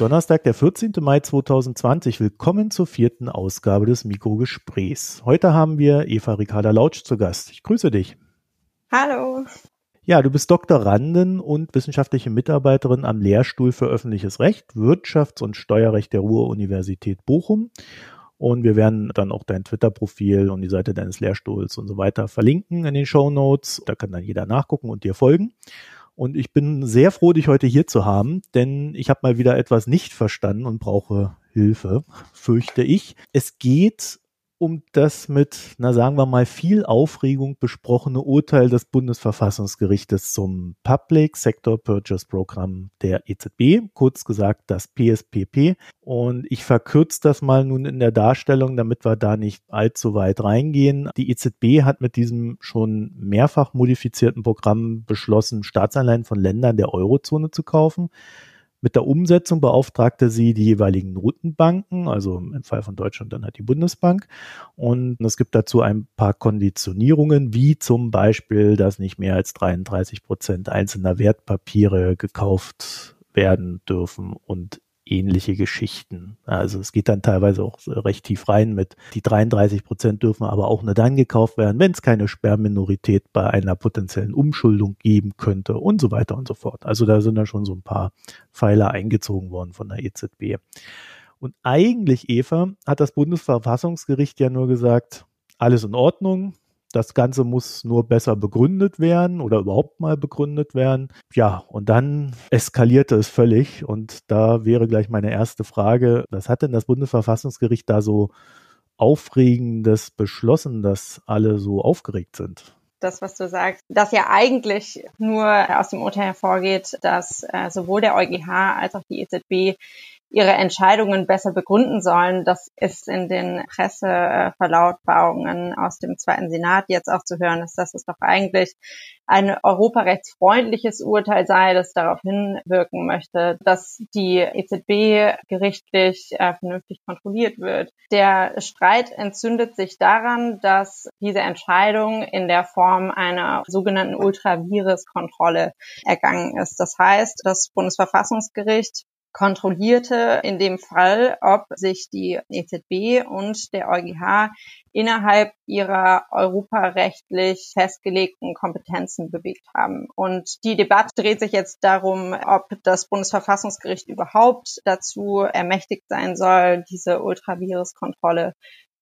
Ist Donnerstag, der 14. Mai 2020. Willkommen zur vierten Ausgabe des Mikrogesprächs. Heute haben wir Eva Ricarda Lautsch zu Gast. Ich grüße dich. Hallo. Ja, du bist Doktorandin und wissenschaftliche Mitarbeiterin am Lehrstuhl für öffentliches Recht, Wirtschafts- und Steuerrecht der Ruhr-Universität Bochum. Und wir werden dann auch dein Twitter-Profil und die Seite deines Lehrstuhls und so weiter verlinken in den Show Notes. Da kann dann jeder nachgucken und dir folgen. Und ich bin sehr froh, dich heute hier zu haben, denn ich habe mal wieder etwas nicht verstanden und brauche Hilfe, fürchte ich. Es geht um das mit, na sagen wir mal, viel Aufregung besprochene Urteil des Bundesverfassungsgerichtes zum Public Sector Purchase Program der EZB, kurz gesagt das PSPP. Und ich verkürze das mal nun in der Darstellung, damit wir da nicht allzu weit reingehen. Die EZB hat mit diesem schon mehrfach modifizierten Programm beschlossen, Staatsanleihen von Ländern der Eurozone zu kaufen. Mit der Umsetzung beauftragte sie die jeweiligen Notenbanken, also im Fall von Deutschland dann halt die Bundesbank. Und es gibt dazu ein paar Konditionierungen, wie zum Beispiel, dass nicht mehr als 33 Prozent einzelner Wertpapiere gekauft werden dürfen und ähnliche Geschichten. Also es geht dann teilweise auch recht tief rein mit, die 33 Prozent dürfen aber auch nur dann gekauft werden, wenn es keine Sperrminorität bei einer potenziellen Umschuldung geben könnte und so weiter und so fort. Also da sind dann schon so ein paar Pfeiler eingezogen worden von der EZB. Und eigentlich, Eva, hat das Bundesverfassungsgericht ja nur gesagt, alles in Ordnung, das Ganze muss nur besser begründet werden oder überhaupt mal begründet werden. Ja, und dann eskalierte es völlig. Und da wäre gleich meine erste Frage, was hat denn das Bundesverfassungsgericht da so Aufregendes beschlossen, dass alle so aufgeregt sind? das, was du sagst, dass ja eigentlich nur aus dem Urteil hervorgeht, dass äh, sowohl der EuGH als auch die EZB ihre Entscheidungen besser begründen sollen. Das ist in den Presseverlautbarungen aus dem Zweiten Senat jetzt auch zu hören, dass das ist doch eigentlich ein europarechtsfreundliches Urteil sei, das darauf hinwirken möchte, dass die EZB gerichtlich äh, vernünftig kontrolliert wird. Der Streit entzündet sich daran, dass diese Entscheidung in der Form einer sogenannten Ultravirus-Kontrolle ergangen ist. Das heißt, das Bundesverfassungsgericht kontrollierte in dem Fall, ob sich die EZB und der EuGH innerhalb ihrer europarechtlich festgelegten Kompetenzen bewegt haben. Und die Debatte dreht sich jetzt darum, ob das Bundesverfassungsgericht überhaupt dazu ermächtigt sein soll, diese Ultraviruskontrolle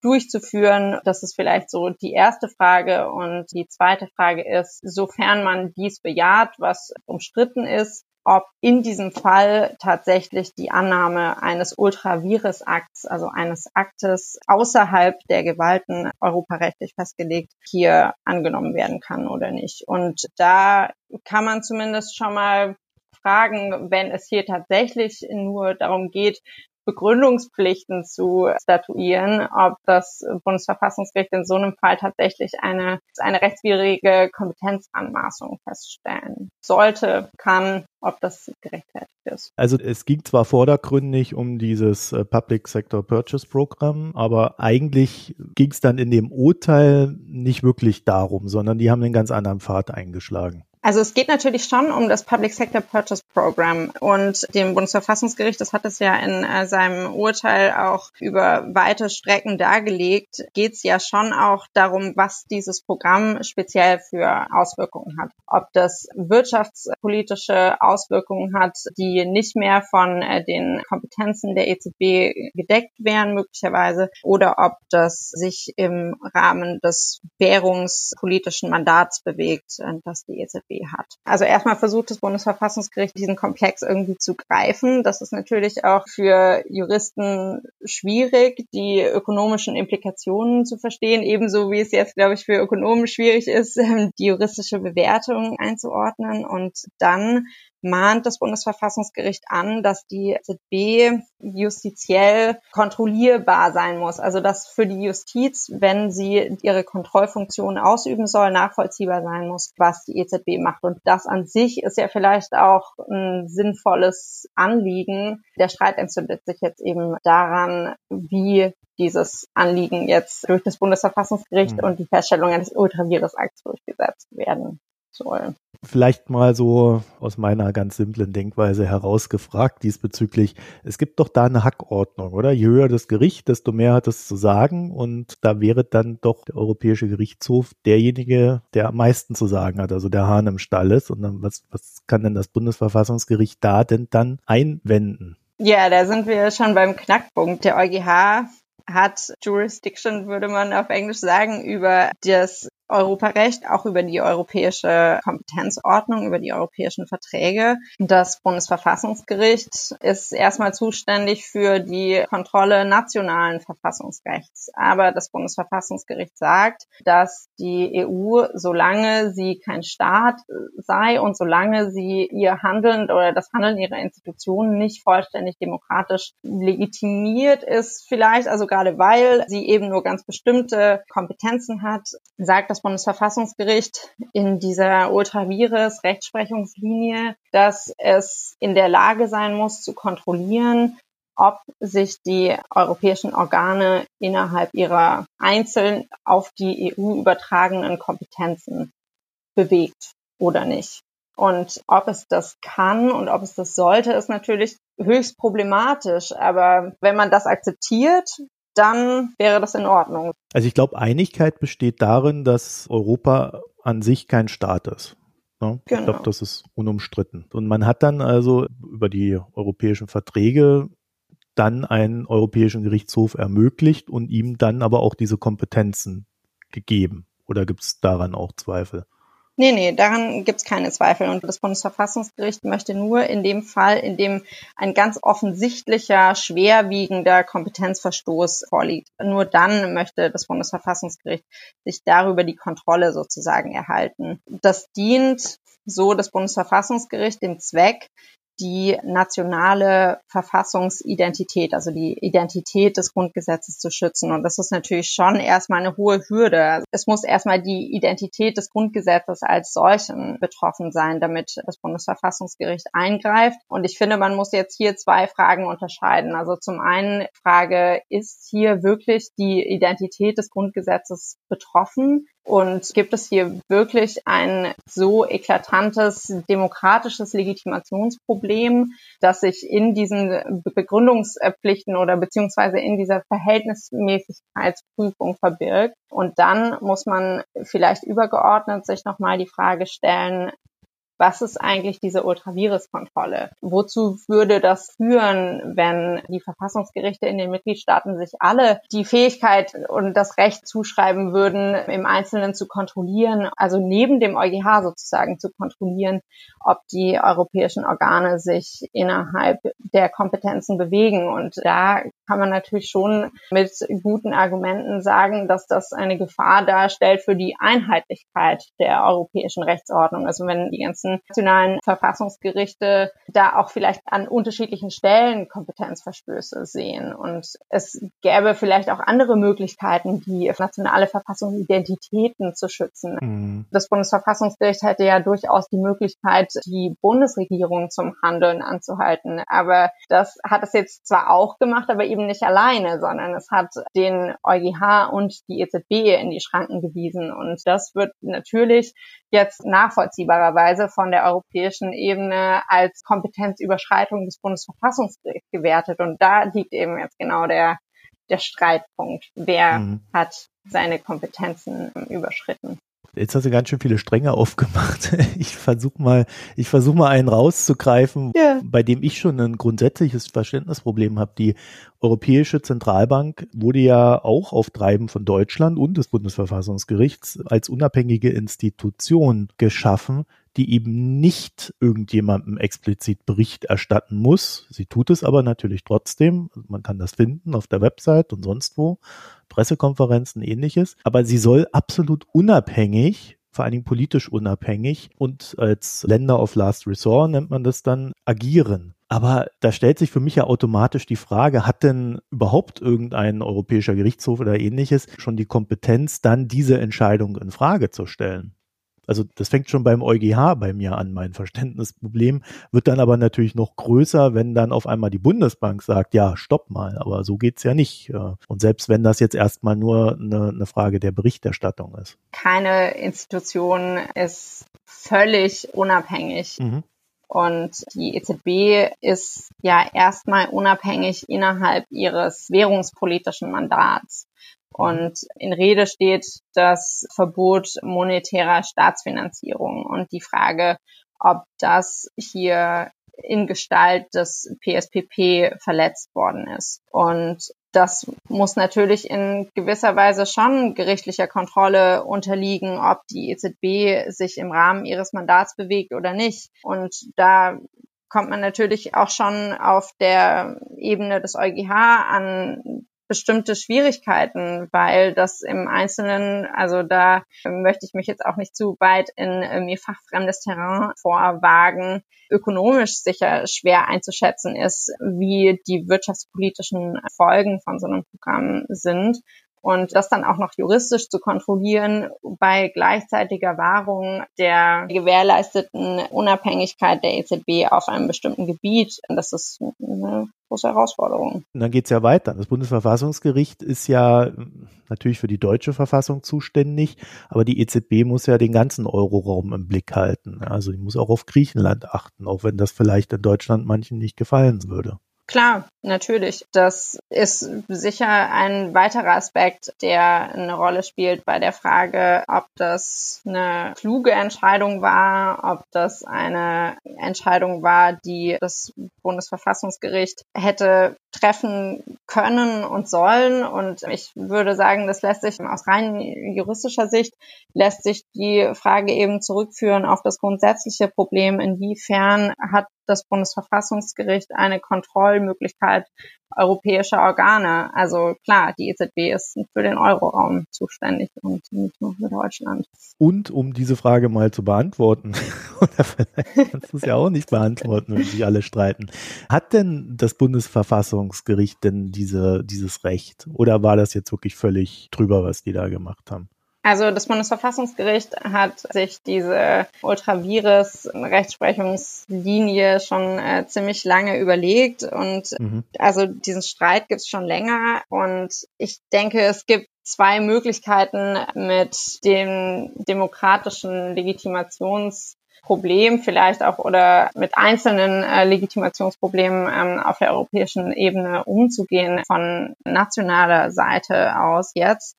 durchzuführen. Das ist vielleicht so die erste Frage. Und die zweite Frage ist, sofern man dies bejaht, was umstritten ist, ob in diesem Fall tatsächlich die Annahme eines Ultravirus-Akts, also eines Aktes außerhalb der Gewalten europarechtlich festgelegt, hier angenommen werden kann oder nicht. Und da kann man zumindest schon mal fragen, wenn es hier tatsächlich nur darum geht, Begründungspflichten zu statuieren, ob das Bundesverfassungsgericht in so einem Fall tatsächlich eine, eine rechtswidrige Kompetenzanmaßung feststellen sollte, kann, ob das gerechtfertigt ist. Also es ging zwar vordergründig um dieses äh, Public Sector Purchase Program, aber eigentlich ging es dann in dem Urteil nicht wirklich darum, sondern die haben einen ganz anderen Pfad eingeschlagen. Also es geht natürlich schon um das Public Sector Purchase Program und dem Bundesverfassungsgericht, das hat es ja in äh, seinem Urteil auch über weite Strecken dargelegt, geht es ja schon auch darum, was dieses Programm speziell für Auswirkungen hat. Ob das wirtschaftspolitische Auswirkungen hat, die nicht mehr von äh, den Kompetenzen der EZB gedeckt wären möglicherweise, oder ob das sich im Rahmen des währungspolitischen Mandats bewegt, äh, das die EZB hat. Also erstmal versucht das Bundesverfassungsgericht diesen Komplex irgendwie zu greifen. Das ist natürlich auch für Juristen schwierig, die ökonomischen Implikationen zu verstehen, ebenso wie es jetzt, glaube ich, für Ökonomen schwierig ist, die juristische Bewertung einzuordnen. Und dann mahnt das Bundesverfassungsgericht an, dass die EZB justiziell kontrollierbar sein muss. Also dass für die Justiz, wenn sie ihre Kontrollfunktion ausüben soll, nachvollziehbar sein muss, was die EZB macht. Und das an sich ist ja vielleicht auch ein sinnvolles Anliegen. Der Streit entzündet sich jetzt eben daran, wie dieses Anliegen jetzt durch das Bundesverfassungsgericht mhm. und die Feststellung eines Ultravirus-Akts durchgesetzt werden soll. Vielleicht mal so aus meiner ganz simplen Denkweise herausgefragt diesbezüglich. Es gibt doch da eine Hackordnung, oder? Je höher das Gericht, desto mehr hat es zu sagen. Und da wäre dann doch der Europäische Gerichtshof derjenige, der am meisten zu sagen hat, also der Hahn im Stall ist. Und dann, was, was kann denn das Bundesverfassungsgericht da denn dann einwenden? Ja, da sind wir schon beim Knackpunkt. Der EuGH hat Jurisdiction, würde man auf Englisch sagen, über das Europarecht, auch über die europäische Kompetenzordnung, über die europäischen Verträge. Das Bundesverfassungsgericht ist erstmal zuständig für die Kontrolle nationalen Verfassungsrechts. Aber das Bundesverfassungsgericht sagt, dass die EU, solange sie kein Staat sei und solange sie ihr Handeln oder das Handeln ihrer Institutionen nicht vollständig demokratisch legitimiert ist, vielleicht, also gerade weil sie eben nur ganz bestimmte Kompetenzen hat, sagt das das Bundesverfassungsgericht in dieser Ultravirus-Rechtsprechungslinie, dass es in der Lage sein muss, zu kontrollieren, ob sich die europäischen Organe innerhalb ihrer einzeln auf die EU übertragenen Kompetenzen bewegt oder nicht. Und ob es das kann und ob es das sollte, ist natürlich höchst problematisch. Aber wenn man das akzeptiert, dann wäre das in Ordnung. Also ich glaube, Einigkeit besteht darin, dass Europa an sich kein Staat ist. Ne? Genau. Ich glaube, das ist unumstritten. Und man hat dann also über die europäischen Verträge dann einen europäischen Gerichtshof ermöglicht und ihm dann aber auch diese Kompetenzen gegeben. Oder gibt es daran auch Zweifel? Nee, nee, daran gibt's keine Zweifel. Und das Bundesverfassungsgericht möchte nur in dem Fall, in dem ein ganz offensichtlicher, schwerwiegender Kompetenzverstoß vorliegt, nur dann möchte das Bundesverfassungsgericht sich darüber die Kontrolle sozusagen erhalten. Das dient, so das Bundesverfassungsgericht, dem Zweck, die nationale Verfassungsidentität, also die Identität des Grundgesetzes zu schützen. Und das ist natürlich schon erstmal eine hohe Hürde. Es muss erstmal die Identität des Grundgesetzes als solchen betroffen sein, damit das Bundesverfassungsgericht eingreift. Und ich finde, man muss jetzt hier zwei Fragen unterscheiden. Also zum einen Frage, ist hier wirklich die Identität des Grundgesetzes betroffen? Und gibt es hier wirklich ein so eklatantes demokratisches Legitimationsproblem, das sich in diesen Begründungspflichten oder beziehungsweise in dieser Verhältnismäßigkeitsprüfung verbirgt? Und dann muss man vielleicht übergeordnet sich nochmal die Frage stellen, was ist eigentlich diese Ultravirus-Kontrolle? Wozu würde das führen, wenn die Verfassungsgerichte in den Mitgliedstaaten sich alle die Fähigkeit und das Recht zuschreiben würden, im Einzelnen zu kontrollieren, also neben dem EuGH sozusagen zu kontrollieren, ob die europäischen Organe sich innerhalb der Kompetenzen bewegen. Und da kann man natürlich schon mit guten Argumenten sagen, dass das eine Gefahr darstellt für die Einheitlichkeit der europäischen Rechtsordnung. Also wenn die ganzen ganzen nationalen Verfassungsgerichte da auch vielleicht an unterschiedlichen Stellen Kompetenzverstöße sehen. Und es gäbe vielleicht auch andere Möglichkeiten, die nationale Verfassungsidentitäten zu schützen. Mhm. Das Bundesverfassungsgericht hätte ja durchaus die Möglichkeit, die Bundesregierung zum Handeln anzuhalten. Aber das hat es jetzt zwar auch gemacht, aber eben nicht alleine, sondern es hat den EuGH und die EZB in die Schranken gewiesen. Und das wird natürlich jetzt nachvollziehbarerweise von der europäischen Ebene als Kompetenzüberschreitung des Bundesverfassungsgerichts gewertet. Und da liegt eben jetzt genau der, der Streitpunkt. Wer mhm. hat seine Kompetenzen überschritten? Jetzt hast du ganz schön viele Stränge aufgemacht. Ich versuche mal, ich versuche mal einen rauszugreifen, ja. bei dem ich schon ein grundsätzliches Verständnisproblem habe. Die Europäische Zentralbank wurde ja auch auf Treiben von Deutschland und des Bundesverfassungsgerichts als unabhängige Institution geschaffen, die eben nicht irgendjemandem explizit Bericht erstatten muss. Sie tut es aber natürlich trotzdem. Man kann das finden auf der Website und sonst wo. Pressekonferenzen, ähnliches. Aber sie soll absolut unabhängig vor allen Dingen politisch unabhängig und als Länder of Last Resort nennt man das dann agieren. Aber da stellt sich für mich ja automatisch die Frage, hat denn überhaupt irgendein europäischer Gerichtshof oder ähnliches schon die Kompetenz, dann diese Entscheidung in Frage zu stellen? Also das fängt schon beim EuGH bei mir an, mein Verständnisproblem, wird dann aber natürlich noch größer, wenn dann auf einmal die Bundesbank sagt, ja, stopp mal, aber so geht's ja nicht. Und selbst wenn das jetzt erstmal nur eine, eine Frage der Berichterstattung ist. Keine Institution ist völlig unabhängig. Mhm. Und die EZB ist ja erstmal unabhängig innerhalb ihres währungspolitischen Mandats. Und in Rede steht das Verbot monetärer Staatsfinanzierung und die Frage, ob das hier in Gestalt des PSPP verletzt worden ist. Und das muss natürlich in gewisser Weise schon gerichtlicher Kontrolle unterliegen, ob die EZB sich im Rahmen ihres Mandats bewegt oder nicht. Und da kommt man natürlich auch schon auf der Ebene des EuGH an bestimmte Schwierigkeiten, weil das im Einzelnen, also da möchte ich mich jetzt auch nicht zu weit in äh, mir fachfremdes Terrain vorwagen, ökonomisch sicher schwer einzuschätzen ist, wie die wirtschaftspolitischen Folgen von so einem Programm sind. Und das dann auch noch juristisch zu kontrollieren bei gleichzeitiger Wahrung der gewährleisteten Unabhängigkeit der EZB auf einem bestimmten Gebiet, das ist eine große Herausforderung. Und dann geht es ja weiter. Das Bundesverfassungsgericht ist ja natürlich für die deutsche Verfassung zuständig, aber die EZB muss ja den ganzen Euroraum im Blick halten. Also die muss auch auf Griechenland achten, auch wenn das vielleicht in Deutschland manchen nicht gefallen würde. Klar, natürlich. Das ist sicher ein weiterer Aspekt, der eine Rolle spielt bei der Frage, ob das eine kluge Entscheidung war, ob das eine Entscheidung war, die das Bundesverfassungsgericht hätte treffen können und sollen. Und ich würde sagen, das lässt sich aus rein juristischer Sicht, lässt sich die Frage eben zurückführen auf das grundsätzliche Problem, inwiefern hat das Bundesverfassungsgericht eine Kontrollmöglichkeit europäischer Organe. Also klar, die EZB ist für den Euroraum zuständig und nicht nur für Deutschland. Und um diese Frage mal zu beantworten, kannst du es ja auch nicht beantworten, wenn sich alle streiten. Hat denn das Bundesverfassungsgericht denn diese, dieses Recht? Oder war das jetzt wirklich völlig drüber, was die da gemacht haben? Also das Bundesverfassungsgericht hat sich diese Ultravirus-Rechtsprechungslinie schon äh, ziemlich lange überlegt und mhm. also diesen Streit gibt es schon länger und ich denke, es gibt zwei Möglichkeiten mit dem demokratischen Legitimations Problem vielleicht auch oder mit einzelnen äh, Legitimationsproblemen ähm, auf der europäischen Ebene umzugehen von nationaler Seite aus jetzt.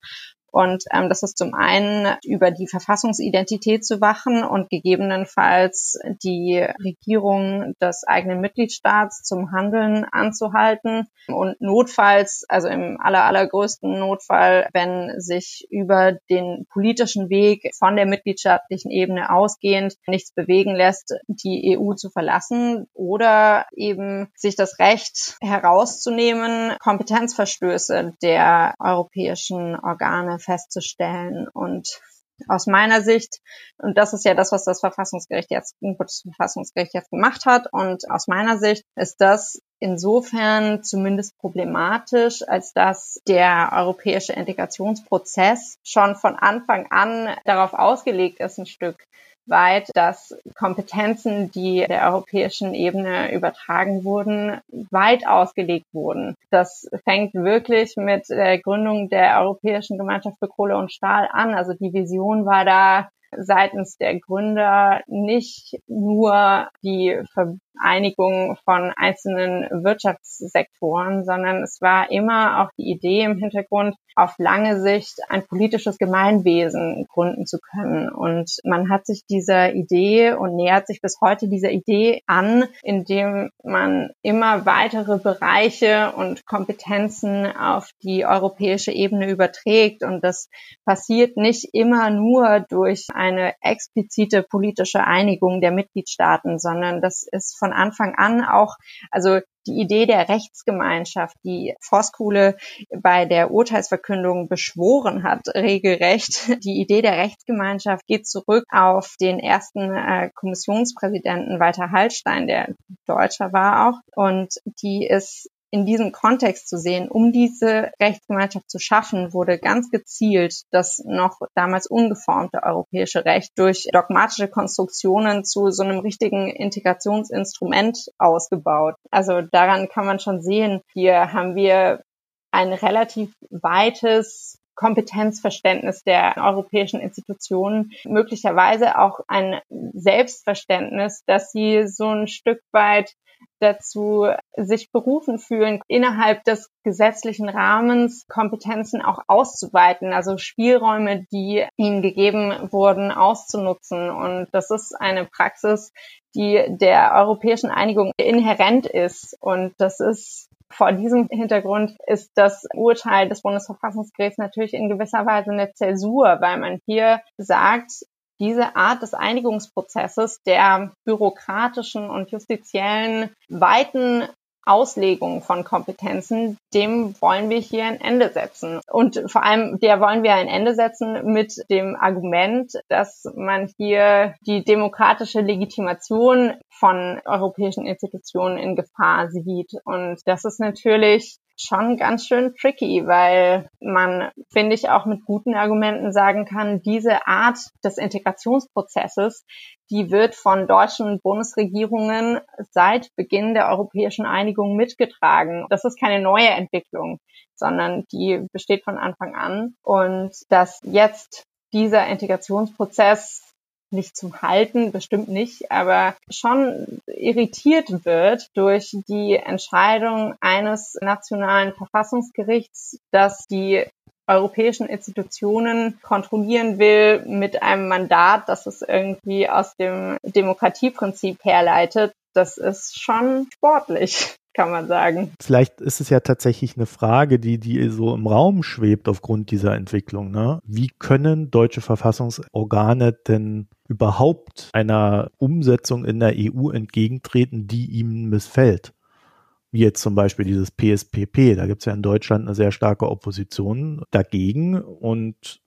Und ähm, das ist zum einen über die Verfassungsidentität zu wachen und gegebenenfalls die Regierung des eigenen Mitgliedstaats zum Handeln anzuhalten. Und notfalls, also im aller, allergrößten Notfall, wenn sich über den politischen Weg von der mitgliedstaatlichen Ebene ausgehend nichts bewegen lässt, die EU zu verlassen oder eben sich das Recht herauszunehmen, Kompetenzverstöße der europäischen Organe festzustellen. Und aus meiner Sicht, und das ist ja das, was das Verfassungsgericht jetzt, das Verfassungsgericht jetzt gemacht hat, und aus meiner Sicht ist das insofern zumindest problematisch, als dass der europäische Integrationsprozess schon von Anfang an darauf ausgelegt ist, ein Stück weit, dass Kompetenzen, die der europäischen Ebene übertragen wurden, weit ausgelegt wurden. Das fängt wirklich mit der Gründung der Europäischen Gemeinschaft für Kohle und Stahl an. Also die Vision war da seitens der Gründer nicht nur die Vereinigung von einzelnen Wirtschaftssektoren, sondern es war immer auch die Idee im Hintergrund, auf lange Sicht ein politisches Gemeinwesen gründen zu können. Und man hat sich dieser Idee und nähert sich bis heute dieser Idee an, indem man immer weitere Bereiche und Kompetenzen auf die europäische Ebene überträgt. Und das passiert nicht immer nur durch eine explizite politische Einigung der Mitgliedstaaten, sondern das ist von Anfang an auch, also die Idee der Rechtsgemeinschaft, die Voskuhle bei der Urteilsverkündung beschworen hat, regelrecht. Die Idee der Rechtsgemeinschaft geht zurück auf den ersten äh, Kommissionspräsidenten Walter Hallstein, der Deutscher war auch. Und die ist in diesem Kontext zu sehen, um diese Rechtsgemeinschaft zu schaffen, wurde ganz gezielt das noch damals ungeformte europäische Recht durch dogmatische Konstruktionen zu so einem richtigen Integrationsinstrument ausgebaut. Also daran kann man schon sehen, hier haben wir ein relativ weites Kompetenzverständnis der europäischen Institutionen, möglicherweise auch ein Selbstverständnis, dass sie so ein Stück weit dazu sich berufen fühlen, innerhalb des gesetzlichen Rahmens Kompetenzen auch auszuweiten, also Spielräume, die ihnen gegeben wurden, auszunutzen. Und das ist eine Praxis, die der europäischen Einigung inhärent ist. Und das ist vor diesem Hintergrund ist das Urteil des Bundesverfassungsgerichts natürlich in gewisser Weise eine Zäsur, weil man hier sagt, diese Art des Einigungsprozesses der bürokratischen und justiziellen weiten Auslegung von Kompetenzen, dem wollen wir hier ein Ende setzen. Und vor allem der wollen wir ein Ende setzen mit dem Argument, dass man hier die demokratische Legitimation von europäischen Institutionen in Gefahr sieht. Und das ist natürlich schon ganz schön tricky, weil man, finde ich, auch mit guten Argumenten sagen kann, diese Art des Integrationsprozesses, die wird von deutschen Bundesregierungen seit Beginn der europäischen Einigung mitgetragen. Das ist keine neue Entwicklung, sondern die besteht von Anfang an. Und dass jetzt dieser Integrationsprozess nicht zum Halten, bestimmt nicht, aber schon irritiert wird durch die Entscheidung eines nationalen Verfassungsgerichts, dass die europäischen Institutionen kontrollieren will mit einem Mandat, das es irgendwie aus dem Demokratieprinzip herleitet. Das ist schon sportlich kann man sagen. Vielleicht ist es ja tatsächlich eine Frage, die, die so im Raum schwebt aufgrund dieser Entwicklung. Ne? Wie können deutsche Verfassungsorgane denn überhaupt einer Umsetzung in der EU entgegentreten, die ihnen missfällt? Wie jetzt zum Beispiel dieses PSPP. Da gibt es ja in Deutschland eine sehr starke Opposition dagegen und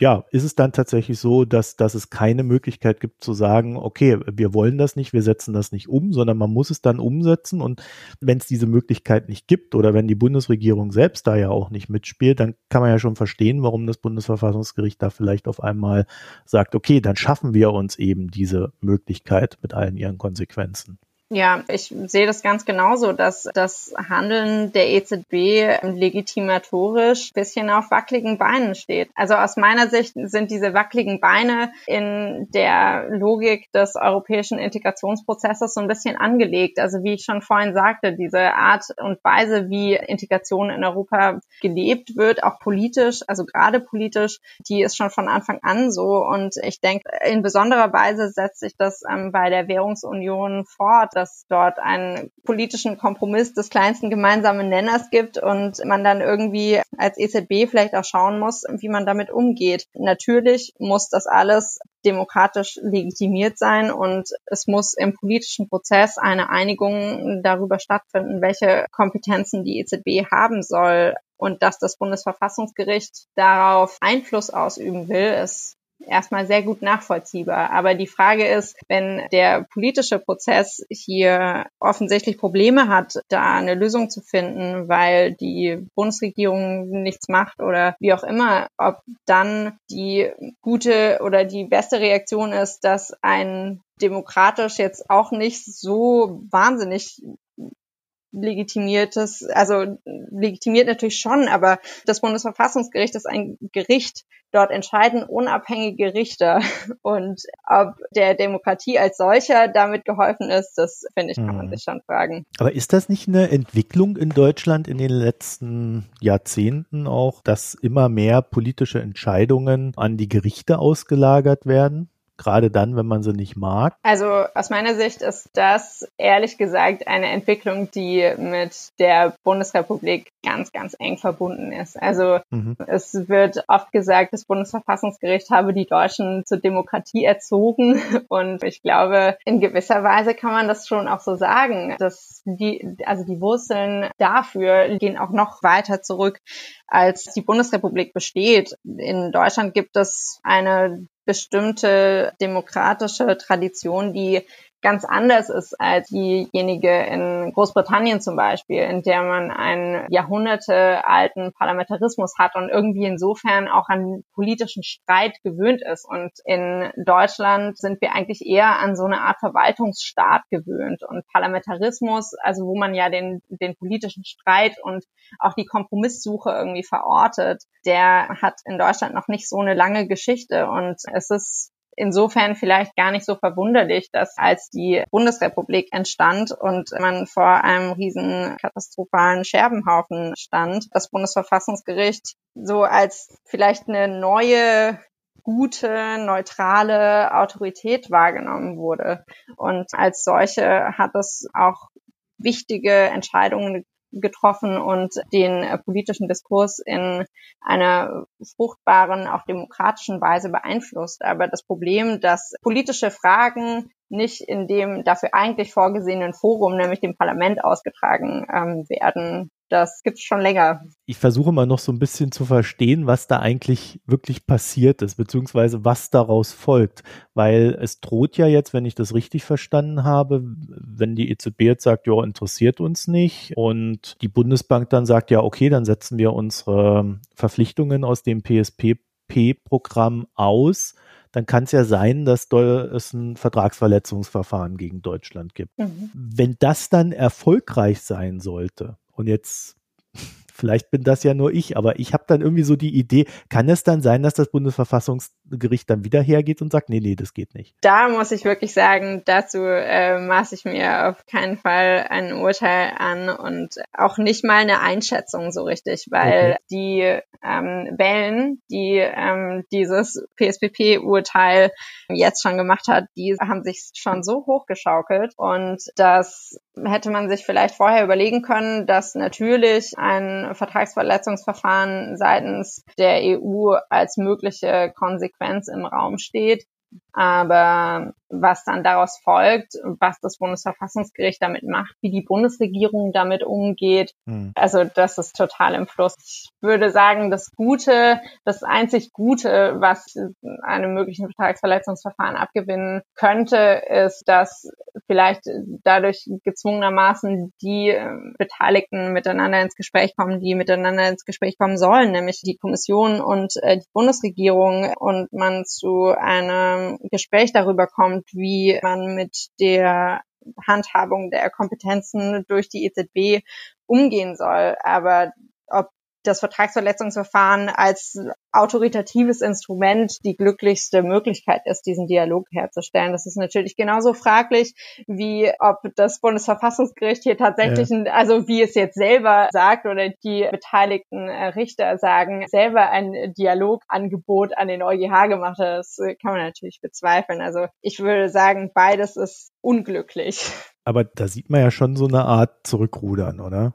ja, ist es dann tatsächlich so, dass, dass es keine Möglichkeit gibt zu sagen, okay, wir wollen das nicht, wir setzen das nicht um, sondern man muss es dann umsetzen. Und wenn es diese Möglichkeit nicht gibt oder wenn die Bundesregierung selbst da ja auch nicht mitspielt, dann kann man ja schon verstehen, warum das Bundesverfassungsgericht da vielleicht auf einmal sagt, okay, dann schaffen wir uns eben diese Möglichkeit mit allen ihren Konsequenzen. Ja, ich sehe das ganz genauso, dass das Handeln der EZB legitimatorisch bisschen auf wackeligen Beinen steht. Also aus meiner Sicht sind diese wackeligen Beine in der Logik des europäischen Integrationsprozesses so ein bisschen angelegt. Also wie ich schon vorhin sagte, diese Art und Weise, wie Integration in Europa gelebt wird, auch politisch, also gerade politisch, die ist schon von Anfang an so. Und ich denke, in besonderer Weise setzt sich das ähm, bei der Währungsunion fort dass dort einen politischen Kompromiss des kleinsten gemeinsamen Nenners gibt und man dann irgendwie als EZB vielleicht auch schauen muss, wie man damit umgeht. Natürlich muss das alles demokratisch legitimiert sein und es muss im politischen Prozess eine Einigung darüber stattfinden, welche Kompetenzen die EZB haben soll. Und dass das Bundesverfassungsgericht darauf Einfluss ausüben will, ist erstmal sehr gut nachvollziehbar. Aber die Frage ist, wenn der politische Prozess hier offensichtlich Probleme hat, da eine Lösung zu finden, weil die Bundesregierung nichts macht oder wie auch immer, ob dann die gute oder die beste Reaktion ist, dass ein demokratisch jetzt auch nicht so wahnsinnig legitimiertes, also legitimiert natürlich schon, aber das Bundesverfassungsgericht ist ein Gericht. Dort entscheiden unabhängige Richter. Und ob der Demokratie als solcher damit geholfen ist, das finde ich, kann man hm. sich schon fragen. Aber ist das nicht eine Entwicklung in Deutschland in den letzten Jahrzehnten auch, dass immer mehr politische Entscheidungen an die Gerichte ausgelagert werden? Gerade dann, wenn man sie nicht mag? Also aus meiner Sicht ist das ehrlich gesagt eine Entwicklung, die mit der Bundesrepublik ganz, ganz eng verbunden ist. Also mhm. es wird oft gesagt, das Bundesverfassungsgericht habe die Deutschen zur Demokratie erzogen und ich glaube, in gewisser Weise kann man das schon auch so sagen, dass die, also die Wurzeln dafür gehen auch noch weiter zurück, als die Bundesrepublik besteht. In Deutschland gibt es eine bestimmte demokratische Tradition, die ganz anders ist als diejenige in Großbritannien zum Beispiel, in der man einen jahrhundertealten Parlamentarismus hat und irgendwie insofern auch an politischen Streit gewöhnt ist. Und in Deutschland sind wir eigentlich eher an so eine Art Verwaltungsstaat gewöhnt und Parlamentarismus, also wo man ja den, den politischen Streit und auch die Kompromisssuche irgendwie verortet, der hat in Deutschland noch nicht so eine lange Geschichte und es ist insofern vielleicht gar nicht so verwunderlich, dass als die Bundesrepublik entstand und man vor einem riesen katastrophalen Scherbenhaufen stand, das Bundesverfassungsgericht so als vielleicht eine neue gute, neutrale Autorität wahrgenommen wurde. Und als solche hat es auch wichtige Entscheidungen getroffen und den äh, politischen Diskurs in einer fruchtbaren, auch demokratischen Weise beeinflusst. Aber das Problem, dass politische Fragen nicht in dem dafür eigentlich vorgesehenen Forum, nämlich dem Parlament, ausgetragen ähm, werden, das gibt's schon länger. Ich versuche mal noch so ein bisschen zu verstehen, was da eigentlich wirklich passiert ist, beziehungsweise was daraus folgt. Weil es droht ja jetzt, wenn ich das richtig verstanden habe, wenn die EZB jetzt sagt, ja, interessiert uns nicht und die Bundesbank dann sagt, ja, okay, dann setzen wir unsere Verpflichtungen aus dem PSPP-Programm aus, dann kann es ja sein, dass es ein Vertragsverletzungsverfahren gegen Deutschland gibt. Mhm. Wenn das dann erfolgreich sein sollte, und jetzt Vielleicht bin das ja nur ich, aber ich habe dann irgendwie so die Idee, kann es dann sein, dass das Bundesverfassungsgericht dann wieder hergeht und sagt, nee, nee, das geht nicht? Da muss ich wirklich sagen, dazu äh, maße ich mir auf keinen Fall ein Urteil an und auch nicht mal eine Einschätzung so richtig, weil okay. die ähm, Wellen, die ähm, dieses PSPP-Urteil jetzt schon gemacht hat, die haben sich schon so hochgeschaukelt und das hätte man sich vielleicht vorher überlegen können, dass natürlich ein Vertragsverletzungsverfahren seitens der EU als mögliche Konsequenz im Raum steht. Aber was dann daraus folgt, was das Bundesverfassungsgericht damit macht, wie die Bundesregierung damit umgeht, mhm. also das ist total im Fluss. Ich würde sagen, das Gute, das einzig Gute, was einem möglichen Vertragsverletzungsverfahren abgewinnen könnte, ist, dass vielleicht dadurch gezwungenermaßen die äh, Beteiligten miteinander ins Gespräch kommen, die miteinander ins Gespräch kommen sollen, nämlich die Kommission und äh, die Bundesregierung und man zu einem Gespräch darüber kommt, wie man mit der Handhabung der Kompetenzen durch die EZB umgehen soll. Aber ob das Vertragsverletzungsverfahren als autoritatives Instrument die glücklichste Möglichkeit ist, diesen Dialog herzustellen. Das ist natürlich genauso fraglich, wie ob das Bundesverfassungsgericht hier tatsächlich, ja. ein, also wie es jetzt selber sagt oder die beteiligten äh, Richter sagen, selber ein Dialogangebot an den EuGH gemacht hat. Das kann man natürlich bezweifeln. Also ich würde sagen, beides ist unglücklich. Aber da sieht man ja schon so eine Art Zurückrudern, oder?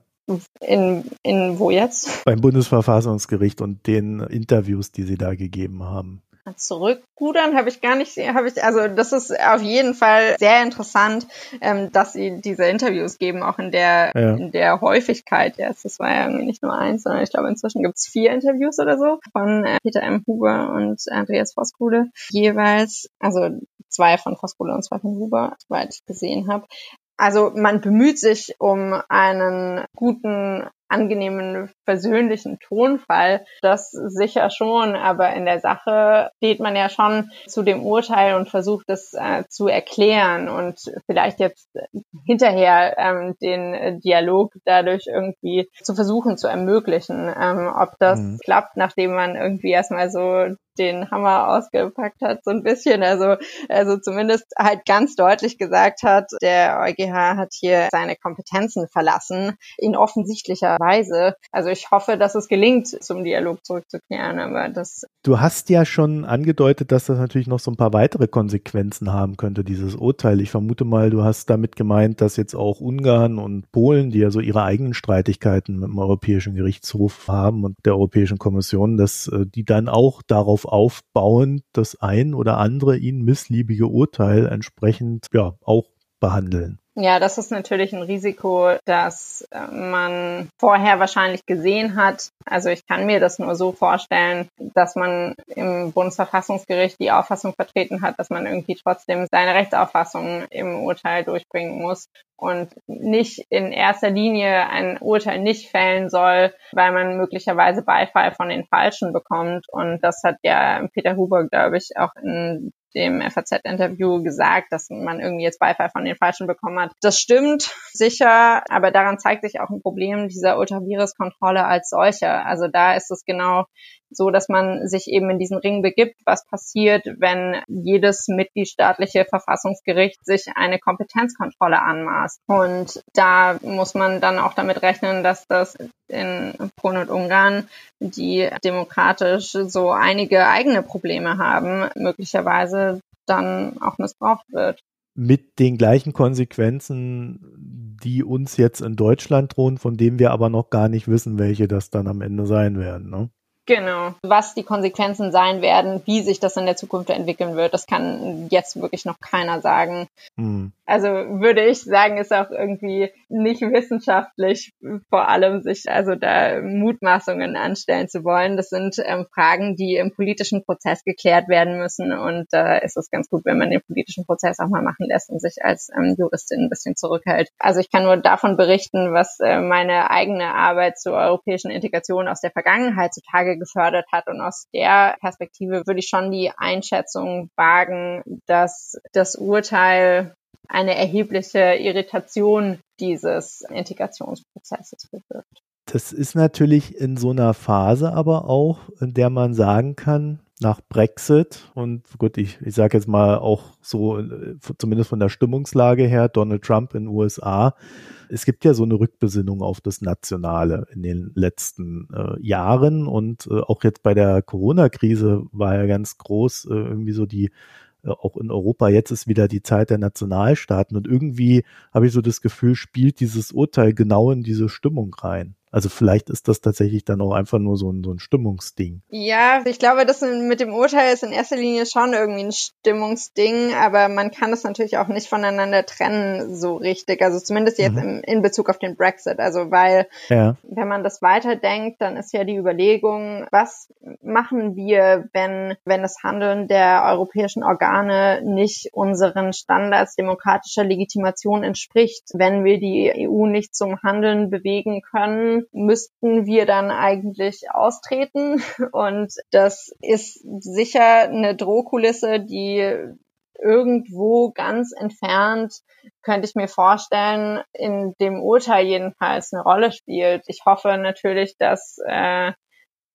In, in wo jetzt? Beim Bundesverfassungsgericht und den Interviews, die sie da gegeben haben. Zurückrudern habe ich gar nicht, habe ich, also das ist auf jeden Fall sehr interessant, ähm, dass sie diese Interviews geben, auch in der, ja. in der Häufigkeit jetzt. Das war ja irgendwie nicht nur eins, sondern ich glaube inzwischen gibt es vier Interviews oder so von äh, Peter M. Huber und Andreas Voskuhle jeweils, also zwei von Voskuhle und zwei von Huber, soweit ich gesehen habe. Also man bemüht sich um einen guten angenehmen, versöhnlichen Tonfall. Das sicher schon, aber in der Sache steht man ja schon zu dem Urteil und versucht es äh, zu erklären und vielleicht jetzt hinterher ähm, den Dialog dadurch irgendwie zu versuchen zu ermöglichen. Ähm, ob das mhm. klappt, nachdem man irgendwie erstmal so den Hammer ausgepackt hat, so ein bisschen. Also, also zumindest halt ganz deutlich gesagt hat, der EuGH hat hier seine Kompetenzen verlassen, in offensichtlicher Weise. Also ich hoffe, dass es gelingt, zum Dialog zurückzukehren, aber das. Du hast ja schon angedeutet, dass das natürlich noch so ein paar weitere Konsequenzen haben könnte, dieses Urteil. Ich vermute mal, du hast damit gemeint, dass jetzt auch Ungarn und Polen, die ja so ihre eigenen Streitigkeiten mit dem Europäischen Gerichtshof haben und der Europäischen Kommission, dass äh, die dann auch darauf aufbauen, das ein oder andere ihnen missliebige Urteil entsprechend ja auch behandeln. Ja, das ist natürlich ein Risiko, das äh, man vorher wahrscheinlich gesehen hat. Also ich kann mir das nur so vorstellen, dass man im Bundesverfassungsgericht die Auffassung vertreten hat, dass man irgendwie trotzdem seine Rechtsauffassung im Urteil durchbringen muss und nicht in erster Linie ein Urteil nicht fällen soll, weil man möglicherweise Beifall von den Falschen bekommt. Und das hat ja Peter Huber, glaube ich, auch in dem FAZ-Interview gesagt, dass man irgendwie jetzt Beifall von den Falschen bekommen hat. Das stimmt sicher, aber daran zeigt sich auch ein Problem dieser Ultravirus-Kontrolle als solche. Also da ist es genau so, dass man sich eben in diesen Ring begibt, was passiert, wenn jedes mitgliedstaatliche Verfassungsgericht sich eine Kompetenzkontrolle anmaßt. Und da muss man dann auch damit rechnen, dass das in Polen und Ungarn, die demokratisch so einige eigene Probleme haben, möglicherweise dann auch missbraucht wird. Mit den gleichen Konsequenzen, die uns jetzt in Deutschland drohen, von denen wir aber noch gar nicht wissen, welche das dann am Ende sein werden. Ne? Genau. Was die Konsequenzen sein werden, wie sich das in der Zukunft entwickeln wird, das kann jetzt wirklich noch keiner sagen. Mhm. Also würde ich sagen, ist auch irgendwie nicht wissenschaftlich, vor allem sich also da Mutmaßungen anstellen zu wollen. Das sind ähm, Fragen, die im politischen Prozess geklärt werden müssen. Und da äh, ist es ganz gut, wenn man den politischen Prozess auch mal machen lässt und sich als ähm, Juristin ein bisschen zurückhält. Also ich kann nur davon berichten, was äh, meine eigene Arbeit zur europäischen Integration aus der Vergangenheit zutage gefördert hat. Und aus der Perspektive würde ich schon die Einschätzung wagen, dass das Urteil eine erhebliche Irritation dieses Integrationsprozesses bewirkt. Das ist natürlich in so einer Phase aber auch, in der man sagen kann, nach Brexit und gut, ich, ich sage jetzt mal auch so, zumindest von der Stimmungslage her, Donald Trump in den USA, es gibt ja so eine Rückbesinnung auf das Nationale in den letzten äh, Jahren und äh, auch jetzt bei der Corona-Krise war ja ganz groß äh, irgendwie so die äh, auch in Europa, jetzt ist wieder die Zeit der Nationalstaaten und irgendwie habe ich so das Gefühl, spielt dieses Urteil genau in diese Stimmung rein. Also vielleicht ist das tatsächlich dann auch einfach nur so ein, so ein Stimmungsding. Ja, ich glaube, das mit dem Urteil ist in erster Linie schon irgendwie ein Stimmungsding, aber man kann es natürlich auch nicht voneinander trennen so richtig. Also zumindest jetzt mhm. im, in Bezug auf den Brexit. Also weil, ja. wenn man das weiterdenkt, dann ist ja die Überlegung, was machen wir, wenn, wenn das Handeln der europäischen Organe nicht unseren Standards demokratischer Legitimation entspricht, wenn wir die EU nicht zum Handeln bewegen können, müssten wir dann eigentlich austreten. Und das ist sicher eine Drohkulisse, die irgendwo ganz entfernt, könnte ich mir vorstellen, in dem Urteil jedenfalls eine Rolle spielt. Ich hoffe natürlich, dass, äh,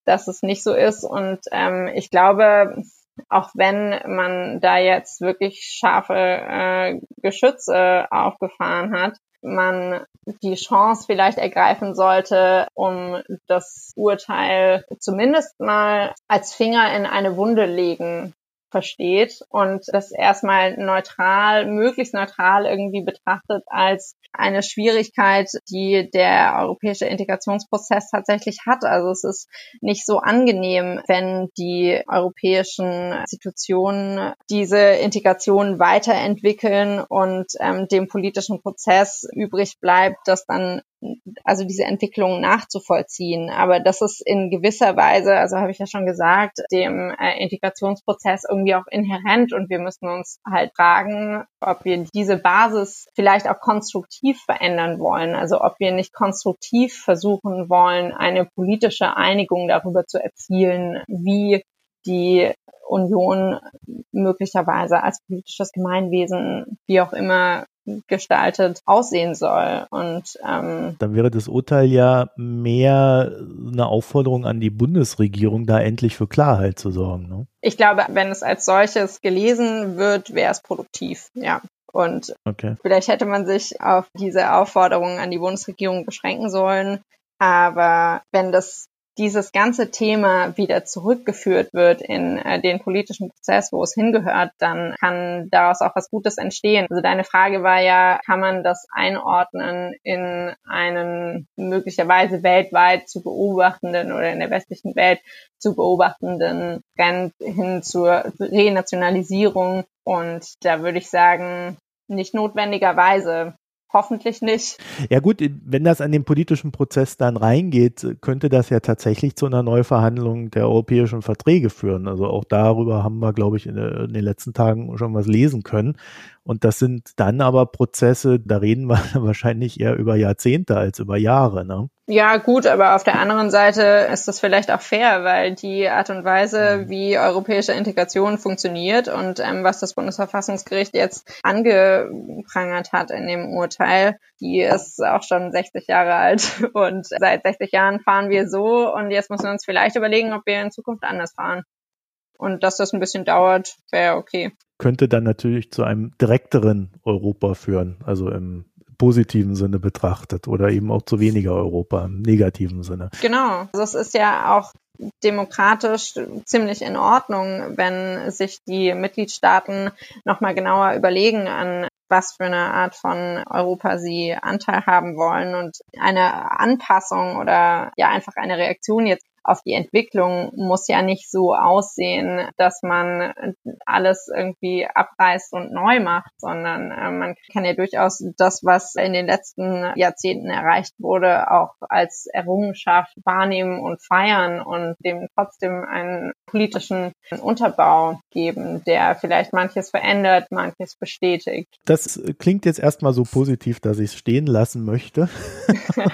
dass es nicht so ist. Und ähm, ich glaube, auch wenn man da jetzt wirklich scharfe äh, Geschütze aufgefahren hat, man die Chance vielleicht ergreifen sollte, um das Urteil zumindest mal als Finger in eine Wunde legen versteht und das erstmal neutral, möglichst neutral irgendwie betrachtet als eine Schwierigkeit, die der europäische Integrationsprozess tatsächlich hat. Also es ist nicht so angenehm, wenn die europäischen Institutionen diese Integration weiterentwickeln und ähm, dem politischen Prozess übrig bleibt, dass dann also diese Entwicklung nachzuvollziehen. Aber das ist in gewisser Weise, also habe ich ja schon gesagt, dem äh, Integrationsprozess irgendwie auch inhärent und wir müssen uns halt fragen, ob wir diese Basis vielleicht auch konstruktiv verändern wollen. Also ob wir nicht konstruktiv versuchen wollen, eine politische Einigung darüber zu erzielen, wie die Union möglicherweise als politisches Gemeinwesen, wie auch immer gestaltet aussehen soll. Und ähm, dann wäre das Urteil ja mehr eine Aufforderung an die Bundesregierung, da endlich für Klarheit zu sorgen. Ne? Ich glaube, wenn es als solches gelesen wird, wäre es produktiv, ja. Und okay. vielleicht hätte man sich auf diese Aufforderungen an die Bundesregierung beschränken sollen. Aber wenn das dieses ganze Thema wieder zurückgeführt wird in äh, den politischen Prozess, wo es hingehört, dann kann daraus auch was Gutes entstehen. Also deine Frage war ja, kann man das einordnen in einen möglicherweise weltweit zu beobachtenden oder in der westlichen Welt zu beobachtenden Trend hin zur Renationalisierung. Und da würde ich sagen, nicht notwendigerweise. Hoffentlich nicht. Ja gut, wenn das an den politischen Prozess dann reingeht, könnte das ja tatsächlich zu einer Neuverhandlung der europäischen Verträge führen. Also auch darüber haben wir, glaube ich, in, den letzten Tagen schon was lesen können. Und das sind dann aber Prozesse, da reden wir wahrscheinlich eher über Jahrzehnte als über Jahre. Ne? Ja, gut, aber auf der anderen Seite ist das vielleicht auch fair, weil die Art und Weise, mhm. wie europäische Integration funktioniert und ähm, was das Bundesverfassungsgericht jetzt angeprangert hat in dem Urteil, die ist auch schon 60 Jahre alt und seit 60 Jahren fahren wir so und jetzt müssen wir uns vielleicht überlegen, ob wir in Zukunft anders fahren. Und dass das ein bisschen dauert, wäre okay. Könnte dann natürlich zu einem direkteren Europa führen, also im positiven Sinne betrachtet oder eben auch zu weniger Europa im negativen Sinne. Genau. Also es ist ja auch demokratisch ziemlich in Ordnung, wenn sich die Mitgliedstaaten nochmal genauer überlegen, an was für eine Art von Europa sie Anteil haben wollen und eine Anpassung oder ja einfach eine Reaktion jetzt auf die Entwicklung muss ja nicht so aussehen, dass man alles irgendwie abreißt und neu macht, sondern äh, man kann ja durchaus das, was in den letzten Jahrzehnten erreicht wurde, auch als Errungenschaft wahrnehmen und feiern und dem trotzdem einen politischen Unterbau geben, der vielleicht manches verändert, manches bestätigt. Das klingt jetzt erstmal so positiv, dass ich es stehen lassen möchte.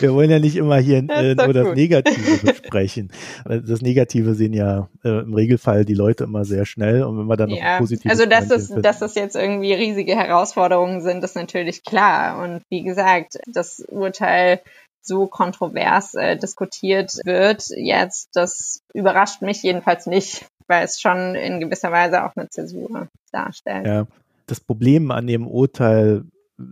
Wir wollen ja nicht immer hier äh, nur das Negative besprechen. Das Negative sehen ja äh, im Regelfall die Leute immer sehr schnell und wenn wir dann ja, noch positiv. Also dass es, dass das jetzt irgendwie riesige Herausforderungen sind, ist natürlich klar. Und wie gesagt, das Urteil so kontrovers äh, diskutiert wird jetzt, das überrascht mich jedenfalls nicht, weil es schon in gewisser Weise auch eine Zäsur darstellt. Ja. Das Problem an dem Urteil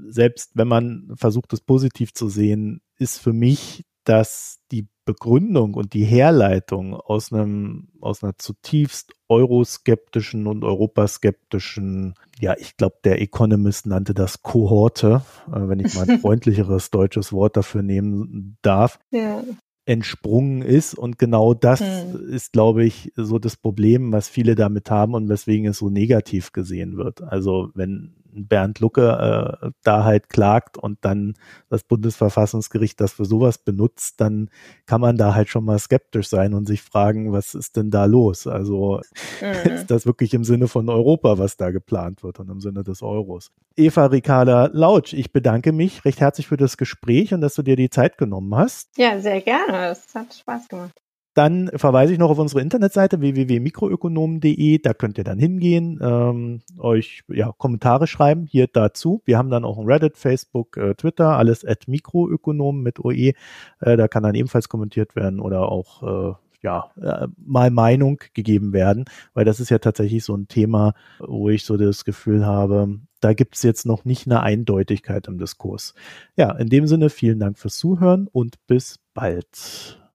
selbst wenn man versucht, es positiv zu sehen, ist für mich, dass die Begründung und die Herleitung aus einem, aus einer zutiefst euroskeptischen und europaskeptischen, ja, ich glaube, der Economist nannte das Kohorte, äh, wenn ich mal ein freundlicheres deutsches Wort dafür nehmen darf, ja. entsprungen ist. Und genau das hm. ist, glaube ich, so das Problem, was viele damit haben und weswegen es so negativ gesehen wird. Also wenn Bernd Lucke äh, da halt klagt und dann das Bundesverfassungsgericht das für sowas benutzt, dann kann man da halt schon mal skeptisch sein und sich fragen, was ist denn da los? Also mhm. ist das wirklich im Sinne von Europa, was da geplant wird und im Sinne des Euros? Eva Ricarda Lautsch, ich bedanke mich recht herzlich für das Gespräch und dass du dir die Zeit genommen hast. Ja, sehr gerne. Es hat Spaß gemacht. Dann verweise ich noch auf unsere Internetseite www.mikroökonomen.de. Da könnt ihr dann hingehen, ähm, euch ja, Kommentare schreiben hier dazu. Wir haben dann auch ein Reddit, Facebook, äh, Twitter, alles at Mikroökonomen mit OE. Äh, da kann dann ebenfalls kommentiert werden oder auch äh, ja, äh, mal Meinung gegeben werden, weil das ist ja tatsächlich so ein Thema, wo ich so das Gefühl habe, da gibt es jetzt noch nicht eine Eindeutigkeit im Diskurs. Ja, in dem Sinne vielen Dank fürs Zuhören und bis bald.